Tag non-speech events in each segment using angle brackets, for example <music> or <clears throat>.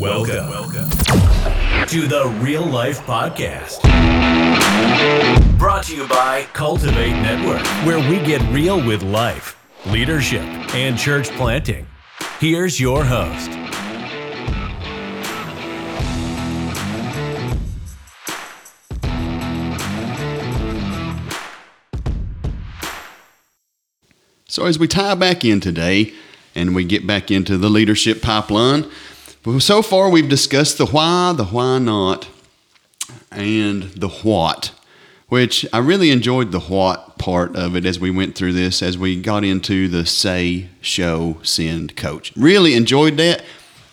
Welcome, welcome to the Real Life Podcast. Brought to you by Cultivate Network, where we get real with life, leadership, and church planting. Here's your host. So, as we tie back in today and we get back into the leadership pipeline, so far we've discussed the why, the why not, and the what, which I really enjoyed the what part of it as we went through this, as we got into the say, show, send, coach. Really enjoyed that.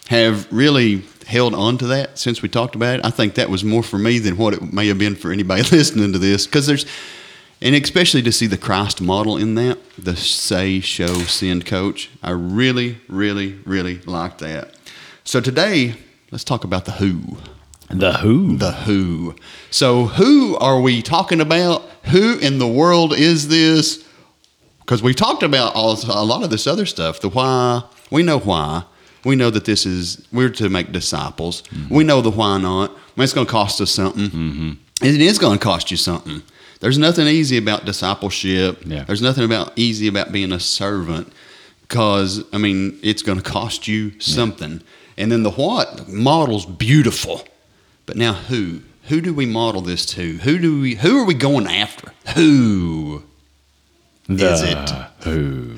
Have really held on to that since we talked about it. I think that was more for me than what it may have been for anybody <laughs> listening to this because there's and especially to see the Christ model in that, the say, show, send coach. I really, really, really like that. So today, let's talk about the who. The who? The who. So, who are we talking about? Who in the world is this? Because we talked about all, a lot of this other stuff. The why. We know why. We know that this is, we're to make disciples. Mm-hmm. We know the why not. it's going to cost us something. Mm-hmm. It is going to cost you something. There's nothing easy about discipleship. Yeah. There's nothing about easy about being a servant because I mean it's going to cost you something. Yeah. And then the what model's beautiful. But now who? Who do we model this to? Who do we who are we going after? Who the is it? <laughs> Who?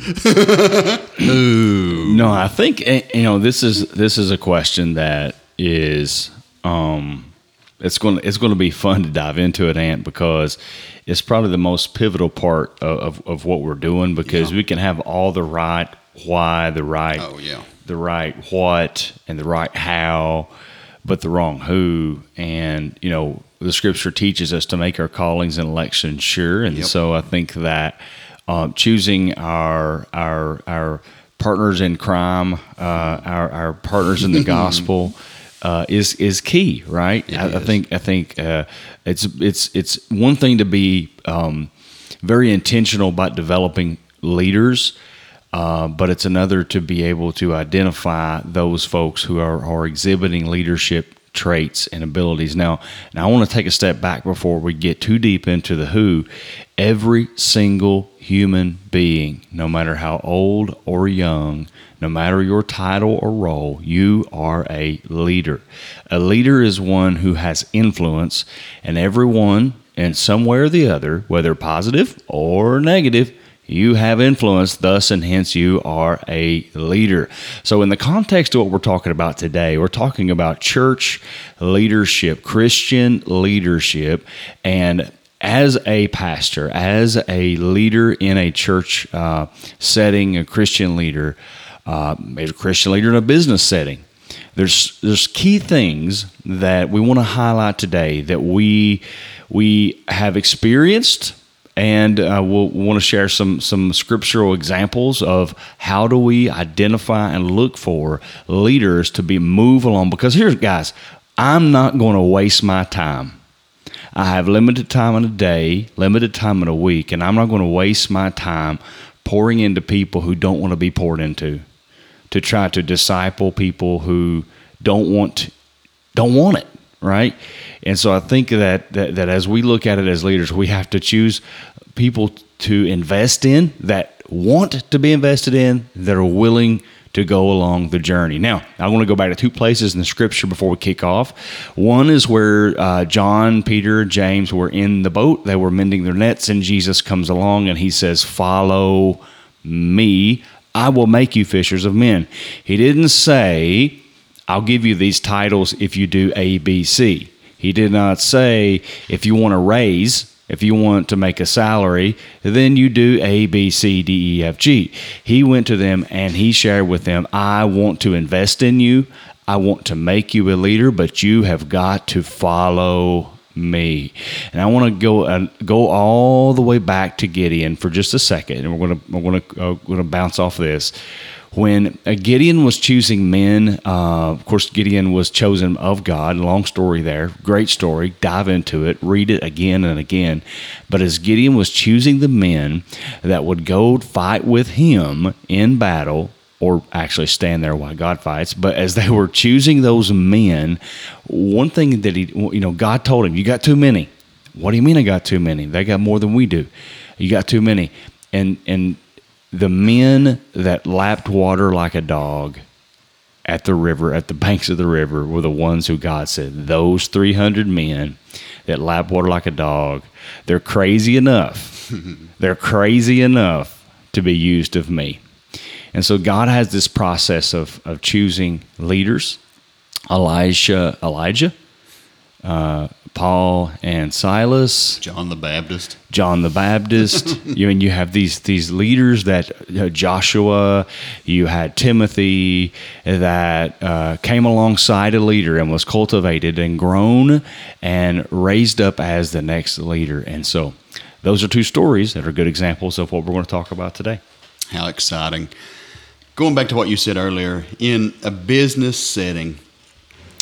who? No, I think eh, you know this is this is a question that is um it's going to, it's going to be fun to dive into it, Ant, because it's probably the most pivotal part of, of, of what we're doing because yeah. we can have all the right why, the right, oh, yeah. The right what, and the right how, but the wrong who. And you know, the Scripture teaches us to make our callings and elections sure, and yep. so I think that um, choosing our our our partners in crime, uh, our our partners in the <laughs> gospel uh, is is key, right? I, I, think I think uh, it's it's it's one thing to be um, very intentional about developing leaders, uh, but it's another to be able to identify those folks who are, are exhibiting leadership traits and abilities. Now, now I want to take a step back before we get too deep into the who. Every single human being, no matter how old or young, no matter your title or role, you are a leader. A leader is one who has influence, and everyone, in some way or the other, whether positive or negative, you have influence, thus and hence you are a leader. So, in the context of what we're talking about today, we're talking about church leadership, Christian leadership, and as a pastor, as a leader in a church uh, setting, a Christian leader, uh, a Christian leader in a business setting, there's there's key things that we want to highlight today that we we have experienced and uh, we'll, want to share some some scriptural examples of how do we identify and look for leaders to be move along. Because here's guys i'm not going to waste my time. I have limited time in a day limited time in a week and i'm not going to waste my time pouring into people who don't want to be poured into to try to disciple people who don't want don't want it right and so i think that, that that as we look at it as leaders we have to choose people to invest in that want to be invested in that are willing to go along the journey. Now, I want to go back to two places in the scripture before we kick off. One is where uh, John, Peter, James were in the boat. They were mending their nets, and Jesus comes along and he says, Follow me. I will make you fishers of men. He didn't say, I'll give you these titles if you do A, B, C. He did not say, if you want to raise, if you want to make a salary, then you do A, B, C, D, E, F, G. He went to them and he shared with them, I want to invest in you. I want to make you a leader, but you have got to follow me. And I want to go uh, go all the way back to Gideon for just a second, and we're to we're to uh, going to bounce off this when uh, Gideon was choosing men, uh, of course, Gideon was chosen of God. Long story there. Great story. Dive into it. Read it again and again. But as Gideon was choosing the men that would go fight with him in battle, or actually stand there while God fights. But as they were choosing those men, one thing that he, you know, God told him, You got too many. What do you mean I got too many? They got more than we do. You got too many. And, and the men that lapped water like a dog at the river, at the banks of the river, were the ones who God said, Those 300 men that lap water like a dog, they're crazy enough. <laughs> they're crazy enough to be used of me. And so God has this process of, of choosing leaders. Elijah, Elijah, uh, Paul and Silas, John the Baptist. John the Baptist. <laughs> you and you have these these leaders that uh, Joshua. You had Timothy that uh, came alongside a leader and was cultivated and grown and raised up as the next leader. And so, those are two stories that are good examples of what we're going to talk about today. How exciting! Going back to what you said earlier, in a business setting,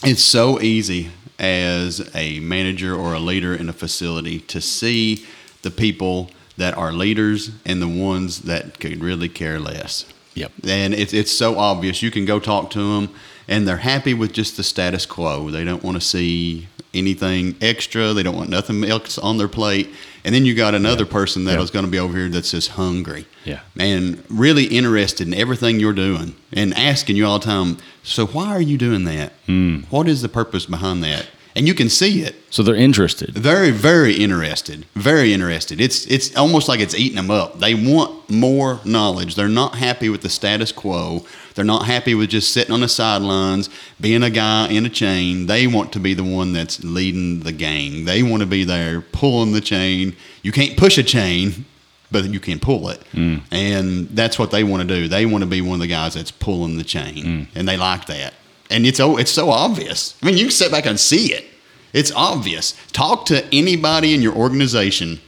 it's so easy as a manager or a leader in a facility to see the people that are leaders and the ones that could really care less. Yep. And it's it's so obvious. You can go talk to them, and they're happy with just the status quo. They don't want to see anything extra. They don't want nothing else on their plate. And then you got another Yeah. person that Yeah. is going to be over here that's just hungry. Yeah. And really interested in everything you're doing and asking you all the time, so why are you doing that? Hmm. What is the purpose behind that? And you can see it. So they're interested. Very, very interested. Very interested. It's it's almost like it's eating them up. They want more knowledge. They're not happy with the status quo. They're not happy with just sitting on the sidelines, being a guy in a chain. They want to be the one that's leading the gang. They want to be there pulling the chain. You can't push a chain, but you can pull it. Mm. And that's what they want to do. They want to be one of the guys that's pulling the chain. Mm. And they like that. And it's oh, it's so obvious. I mean, you can sit back and see it. It's obvious. Talk to anybody in your organization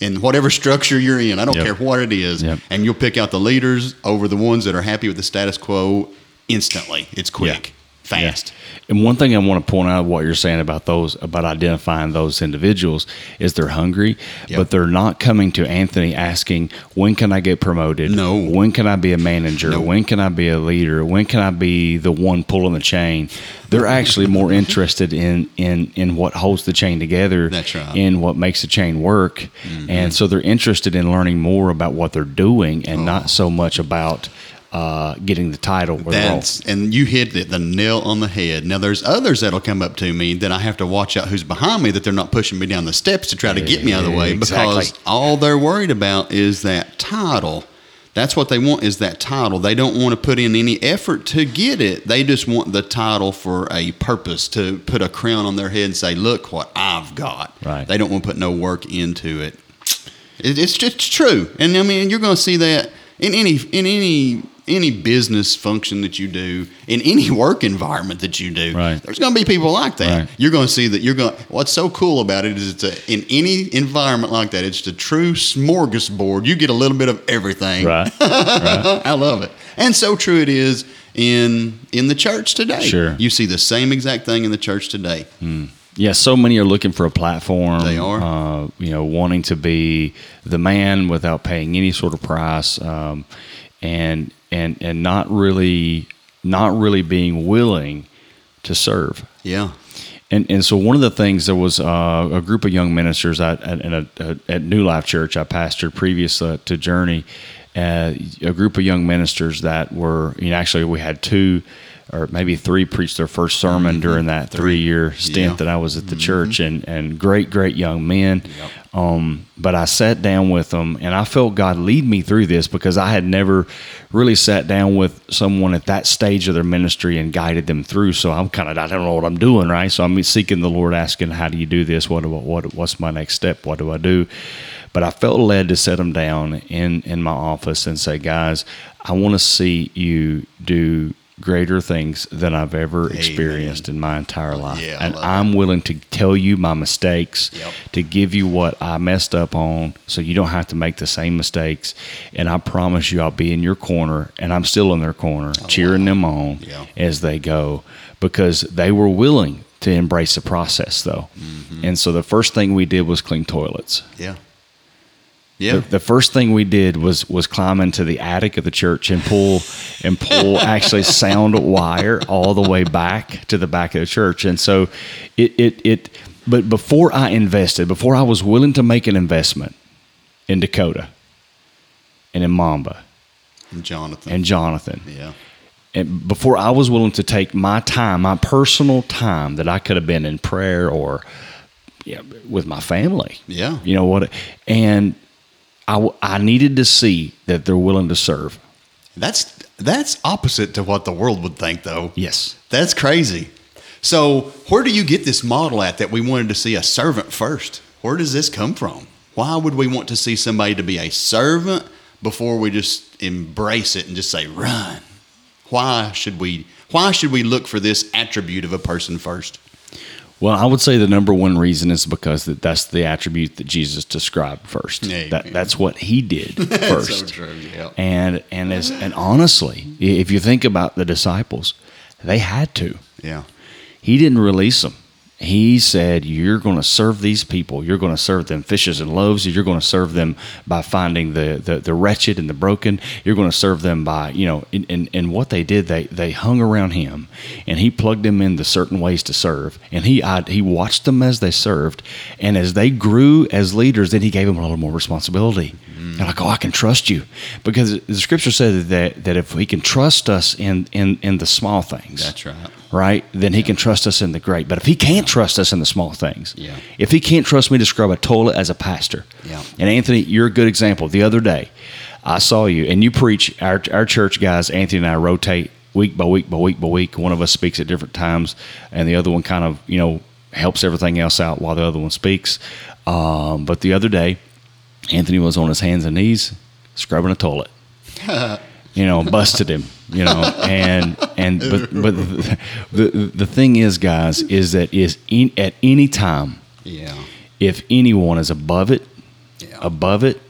in whatever structure you're in. I don't Yep. care what it is. Yep. And you'll pick out the leaders over the ones that are happy with the status quo instantly. It's quick, fast. And one thing I want to point out what you're saying about those about identifying those individuals is they're hungry, Yep. but they're not coming to Anthony asking, "When can I get promoted? No. When can I be a manager? No. When can I be a leader? When can I be the one pulling the chain?" They're actually more <laughs> interested in in in what holds the chain together, That's right. in what makes the chain work, and mm-hmm. so they're interested in learning more about what they're doing and not oh. so much about uh, getting the title or the. And you hit the, the nail on the head. Now there's others that'll come up to me that I have to watch out who's behind me that they're not pushing me down the steps to try to get me out of the way Exactly. because all they're worried about is that title. That's what they want is that title. They don't want to put in any effort to get it. They just want the title for a purpose to put a crown on their head and say, "Look what I've got." Right. They don't want to put no work into it. It, it's just true, and I mean you're going to see that in any in any any business function that you do, in any <laughs> work environment that you do. Right. There's going to be people like that. Right. You're going to see that. You're going. What's so cool about it is it's a, in any environment like that, it's the true smorgasbord. You get a little bit of everything. Right. <laughs> I love it, and so true it is in in the church today. Sure. you see the same exact thing in the church today. Yeah, so many are looking for a platform. They are. uh, you know, wanting to be the man without paying any sort of price, um, and and and not really not really being willing to serve. Yeah. And and so one of the things there was uh, a group of young ministers at at, at, at New Life Church I pastored previous uh, to Journey, uh, a group of young ministers that were you know actually we had two or maybe three preached their first sermon during that three year stint Mm-hmm. Yeah. that I was at the church and and great great young men. Um, but I sat down with them and I felt God lead me through this because I had never really sat down with someone at that stage of their ministry and guided them through. So I'm kind of I don't know what I'm doing, right? So I'm seeking the Lord, asking, "How do you do this? What I, what what's my next step? What do I do?" But I felt led to set them down in in my office and say, "Guys, I want to see you do." Greater things than I've ever experienced in my entire life. Yeah, and I'm willing to tell you my mistakes, Yep. to give you what I messed up on so you don't have to make the same mistakes. And I promise you, I'll be in your corner, and I'm still in their corner, cheering them on Oh, Yeah. as they go because they were willing to embrace the process, though. Mm-hmm. And so the first thing we did was clean toilets. Yeah. Yeah. The, the first thing we did was was climb into the attic of the church and pull and pull <laughs> actually sound wire all the way back to the back of the church. And so it it it but before I invested, before I was willing to make an investment in Dakota and in Mamba And Jonathan. and Jonathan, yeah. and before I was willing to take my time, my personal time that I could have been in prayer or yeah, with my family. Yeah. You know what? And I, w- I needed to see that they're willing to serve. That's that's opposite to what the world would think though. Yes. That's crazy. So, where do you get this model at that we wanted to see a servant first? Where does this come from? Why would we want to see somebody to be a servant before we just embrace it and just say run? Why should we why should we look for this attribute of a person first? Well, I would say the number one reason is because that that's the attribute that Jesus described first. Amen. That that's what he did first. <laughs> so true, yeah. And and as and honestly, if you think about the disciples, they had to. Yeah. He didn't release them. He said, You're going to serve these people. You're going to serve them fishes and loaves. You're going to serve them by finding the, the, the wretched and the broken. You're going to serve them by, you know, and, and, and what they did, they, they hung around him and he plugged them into certain ways to serve. And he, I, he watched them as they served. And as they grew as leaders, then he gave them a little more responsibility. They're like, oh, I can trust you. Because the scripture said that, that if he can trust us in, in, in the small things, That's right. Right? Then he can trust us in the great. But if he can't trust us in the small things, Yeah. if he can't trust me to scrub a toilet as a pastor, Yeah. and Anthony, you're a good example. The other day, I saw you and you preach. Our our church guys, Anthony and I rotate week by week by week by week. One of us speaks at different times, and the other one kind of you know helps everything else out while the other one speaks. Um, but the other day, Anthony was on his hands and knees scrubbing a toilet <laughs> you know, busted him, you know, and and but but the the, the thing is, guys, is that is in, at any time, Yeah. if anyone is above it, Yeah. above it.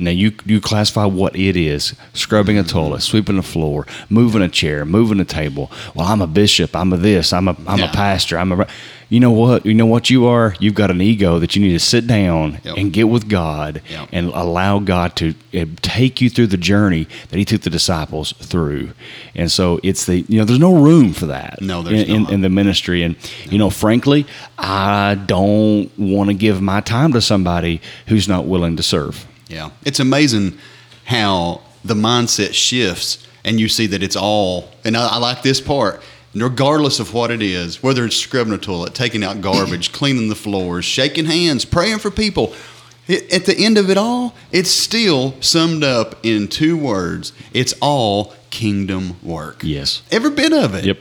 Now you you classify what it is: scrubbing a toilet, sweeping the floor, moving a chair, moving a table. Well, I'm a bishop. I'm a this. I'm a I'm Yeah. a pastor. I'm a. You know what? You know what you are. You've got an ego that you need to sit down Yep. and get with God Yep. and allow God to uh, take you through the journey that He took the disciples through. And so it's the you know there's no room for that. No, there's in, in, in the ministry. And you know, frankly, I don't want to give my time to somebody who's not willing to serve. Yeah. It's amazing how the mindset shifts and you see that it's all, and I, I like this part, regardless of what it is, whether it's scrubbing a toilet, taking out garbage, <clears throat> cleaning the floors, shaking hands, praying for people. It, at the end of it all, it's still summed up in two words. It's all kingdom work. Yes. Every bit of it. Yep.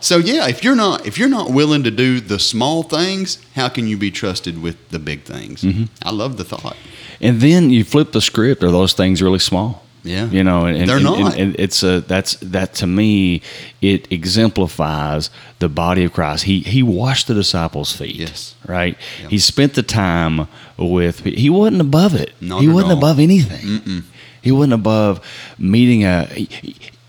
So yeah, if you're not if you're not willing to do the small things, how can you be trusted with the big things? Mm-hmm. I love the thought. And then you flip the script. Are those things really small? Yeah. You know, and, and- They're and- not. And, it's a that's that to me, it exemplifies the body of Christ. He he washed the disciples' feet. Yes. Right. Yeah. He spent the time with. He wasn't above it. Not he wasn't all. above anything. He wasn't above meeting a.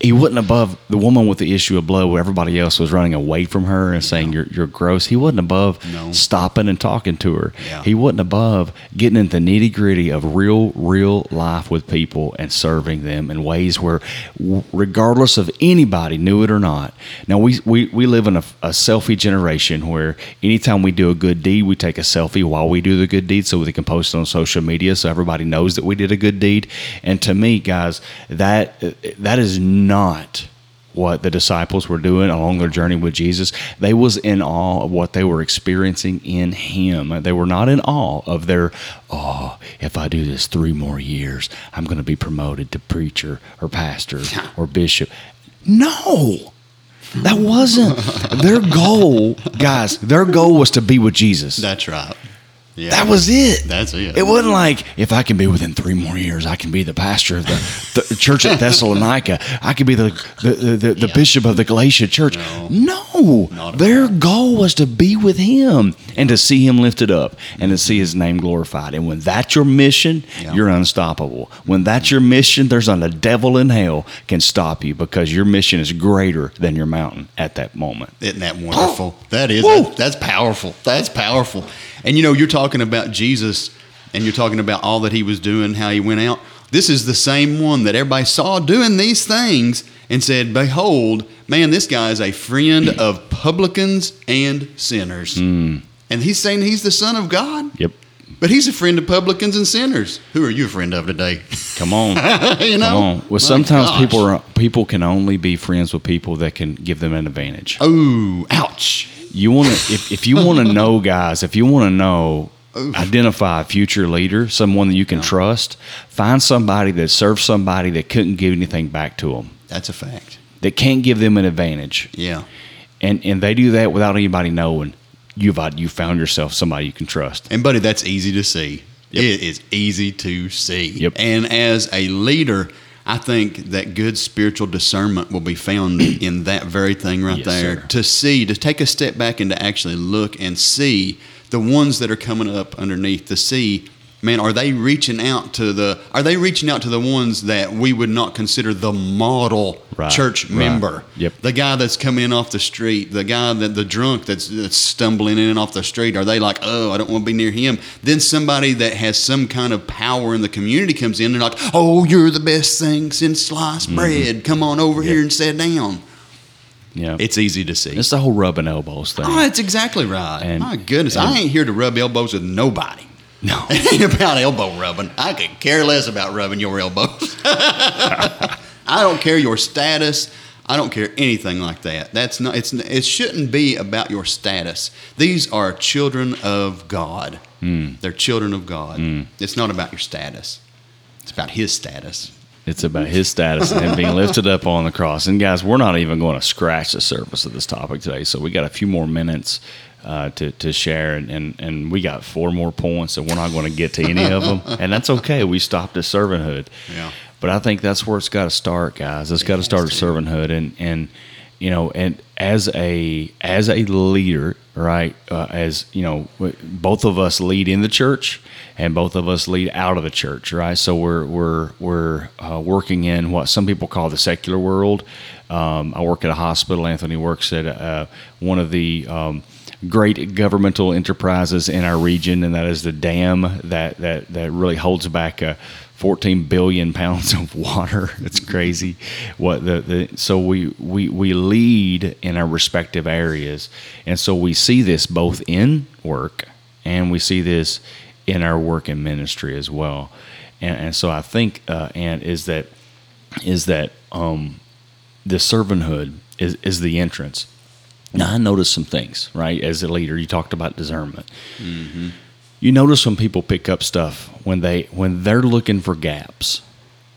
He, wasn't above the woman with the issue of blood where everybody else was running away from her and saying you're you're gross. He wasn't above No. stopping and talking to her. Yeah. He wasn't above getting into nitty gritty of real, real life with people and serving them in ways where, regardless of anybody knew it or not. Now we we, we live in a, a selfie generation where anytime we do a good deed, we take a selfie while we do the good deed so we can post it on social media so everybody knows that we did a good deed. And to me, guys, that uh, that is not what the disciples were doing along their journey with Jesus. They was in awe of what they were experiencing in him. They were not in awe of their, oh, if I do this three more years, I'm going to be promoted to preacher or pastor <laughs> or bishop. No. That wasn't their goal, guys. Their goal was to be with Jesus. That's right. Yeah. That was it. That's it. It wasn't like if I can be within three more years, I can be the pastor of the, the <laughs> church at Thessalonica. I could be the the, the, the, the bishop of the Galatia church. No, Not their goal was to be with him and to see him lifted up and to see his name glorified. And when that's your mission, Yeah. you're unstoppable. When that's your mission, there's not a devil in hell can stop you because your mission is greater than your mountain at that moment. Isn't that wonderful? <gasps> That is. That, that's powerful. That's powerful. And you know, you're talking about Jesus and you're talking about all that he was doing, how he went out. This is the same one that everybody saw doing these things and said, Behold, man, this guy is a friend <clears throat> of publicans and sinners. Hmm. And he's saying he's the Son of God. Yep. But he's a friend of publicans and sinners. Who are you a friend of today? Come on. <laughs> you know? Come on. My Well, sometimes gosh. people are people can only be friends with people that can give them an advantage. Oh, ouch. You want to if, if you want to <laughs> know guys, if you want to know identify a future leader, someone that you can trust, find somebody that serves somebody that couldn't give anything back to them. That's a fact. That can't give them an advantage. Yeah. And and they do that without anybody knowing. You've uh, you found yourself somebody you can trust. And buddy, that's easy to see. Yep. It is easy to see. Yep. And as a leader, I think that good spiritual discernment will be found <clears throat> in that very thing right Yes, there. sir. To see, to take a step back and to actually look and see the ones that are coming up underneath. To see, man, are they reaching out to the? Are they reaching out to the ones that we would not consider the model Right, church right. member? Yep. The guy that's coming in off the street, the guy that the drunk that's, that's stumbling in and off the street, are they like, oh, I don't want to be near him? Then somebody that has some kind of power in the community comes in and like, oh, you're the best thing since sliced Mm-hmm. bread. Come on over here and sit down. Yeah. It's easy to see. it's the whole rubbing elbows thing. oh, that's exactly right. And- My goodness, I ain't here to rub elbows with nobody. No. It <laughs> ain't about elbow rubbing. I could care less about rubbing your elbows. <laughs> I don't care your status. I don't care anything like that. That's not. It's. It shouldn't be about your status. These are children of God. Hmm. They're children of God. Hmm. It's not about your status. It's about His status. It's about his status and him being <laughs> lifted up on the cross. And guys, we're not even going to scratch the surface of this topic today. So we got a few more minutes uh, to, to share, and, and, and we got four more points, and we're not going to get to any of them. <laughs> And that's okay. We stopped at servanthood. Yeah. But I think that's where it's got to start, guys. It's got to start at servanthood, and and you know, and as a as a leader, right? Uh, as you know, both of us lead in the church, and both of us lead out of the church, right? So we're we're we're uh, working in what some people call the secular world. Um, I work at a hospital. Anthony works at uh, one of the um, great governmental enterprises in our region, and that is the dam that that that really holds back. 14 billion pounds of water. <laughs> It's crazy. What the, the so we, we we lead in our respective areas, and so we see this both in work and we see this in our work in ministry as well. And, and so I think uh, and is that is that um, the servanthood is, is the entrance. Now I noticed some things right as a leader. You talked about discernment you notice when people pick up stuff when they when they're looking for gaps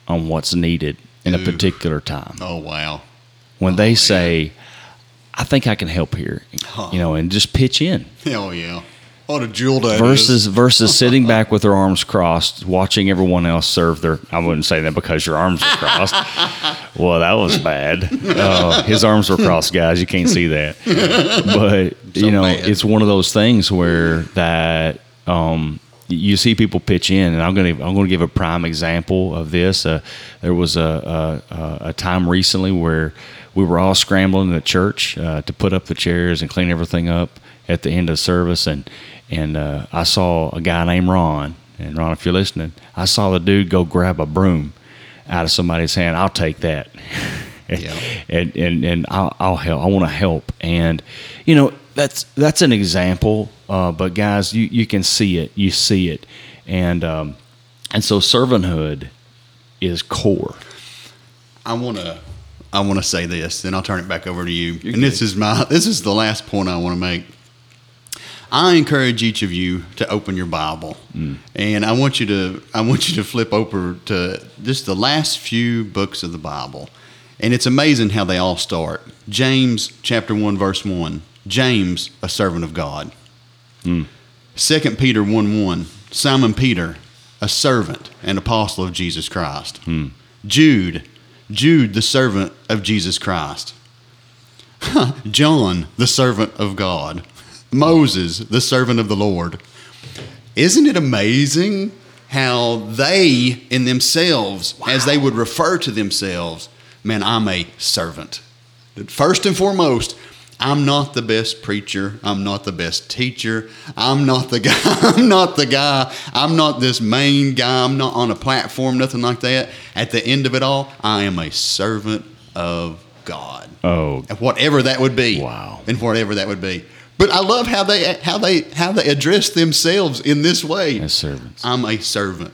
on what's needed in a particular time. Oh wow. when they say i think i can help here you know and just pitch in. Hell yeah. What a jewel that is. versus versus <laughs> sitting back with their arms crossed watching everyone else serve their i wouldn't say that because your arms are crossed. <laughs> Well that was bad. Uh, <laughs> his arms were crossed guys. You can't see that. But you know bad. it's one of those things where that um, you see people pitch in, and I'm going to I'm going to give a prime example of this. Uh, there was a, a a time recently where we were all scrambling at church uh, to put up the chairs and clean everything up at the end of the service, and and uh, I saw a guy named Ron. And Ron, if you're listening, I saw the dude go grab a broom out of somebody's hand. I'll take that. <laughs> Yeah. and and and I'll, I'll help. I want to help, and you know that's that's an example. Uh, but guys, you you can see it. You see it, and um, and so servanthood is core. I want to I want to say this, then I'll turn it back over to you. and this is my this is the last point I want to make. I encourage each of you to open your Bible, and I want you to I want you to flip over to just the last few books of the Bible, and it's amazing how they all start. James chapter one verse one. James, a servant of God. Second Peter one one. Simon Peter, a servant and apostle of Jesus Christ. Jude, Jude, the servant of Jesus Christ. John, the servant of God. Moses, the servant of the Lord. Isn't it amazing how they, in themselves, as they would refer to themselves, man, I'm a servant. First and foremost, I'm not the best preacher. I'm not the best teacher. I'm not the <laughs> guy. I'm not the guy. I'm not this main guy. I'm not on a platform, nothing like that. At the end of it all, I am a servant of God. Oh, whatever that would be. Wow. And whatever that would be. But I love how they how they how they address themselves in this way. as servants. I'm a servant.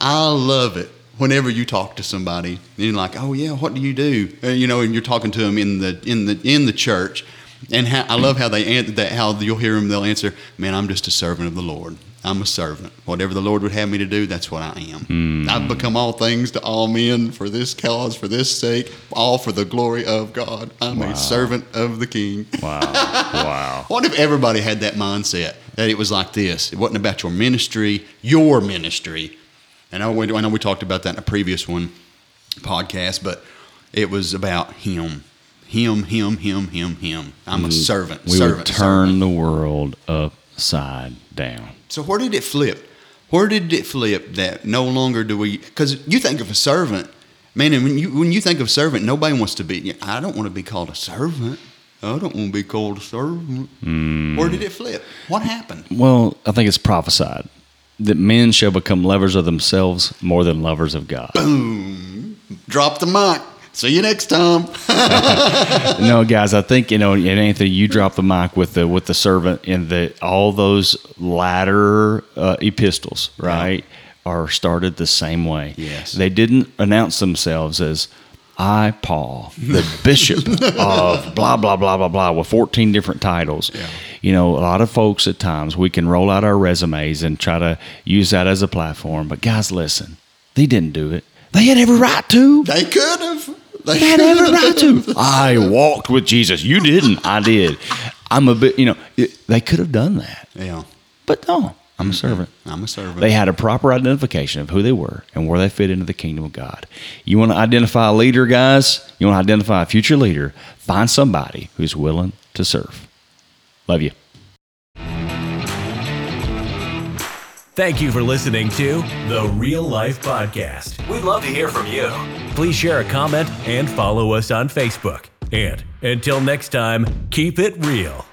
I love it whenever you talk to somebody and you're like, "Oh yeah, what do you do?" Uh, you know, and you're talking to them in the in the in the church, and how, I love how they answer that. How you'll hear them, they'll answer, "Man, I'm just a servant of the Lord. I'm a servant. Whatever the Lord would have me to do, that's what I am. I've become all things to all men for this cause, for this sake, all for the glory of God. I'm a servant of the King." Wow. <laughs> wow. What if everybody had that mindset that it was like this? It wasn't about your ministry, your ministry. And I, know we- I know we talked about that in a previous one podcast, but it was about him, him, him, him, him, him. I'm a servant. We servant, would turn servant. the world upside down. So where did it flip? Where did it flip that no longer do we? Because you think of a servant, man, and when you when you think of servant, nobody wants to be. I don't want to be called a servant. I don't want to be called a servant. Hmm. Where did it flip? What happened? Well, I think it's prophesied that men shall become lovers of themselves more than lovers of God. Boom. Drop the mic. See you next time. <laughs> no, guys, I think you know, and Anthony, you dropped the mic with the with the servant in the all those latter uh, epistles, right, are started the same way. Yes. they didn't announce themselves as I, Paul, the <laughs> bishop of blah blah blah blah blah, with fourteen different titles. Yeah. You know, a lot of folks at times we can roll out our resumes and try to use that as a platform, but guys, listen, they didn't do it. They had every right to. they could have. They They had every right to. <laughs> I walked with Jesus. You didn't. I did. I'm a bit, you know, it, they could have done that. Yeah, But no, I'm a mm-hmm. servant. I'm a servant. They had a proper identification of who they were and where they fit into the kingdom of God. You want to identify a leader, guys? You want to identify a future leader? Find somebody who's willing to serve. Love you. Thank you for listening to the Real Life Podcast. We'd love to hear from you. Please share a comment and follow us on Facebook. And until next time, keep it real.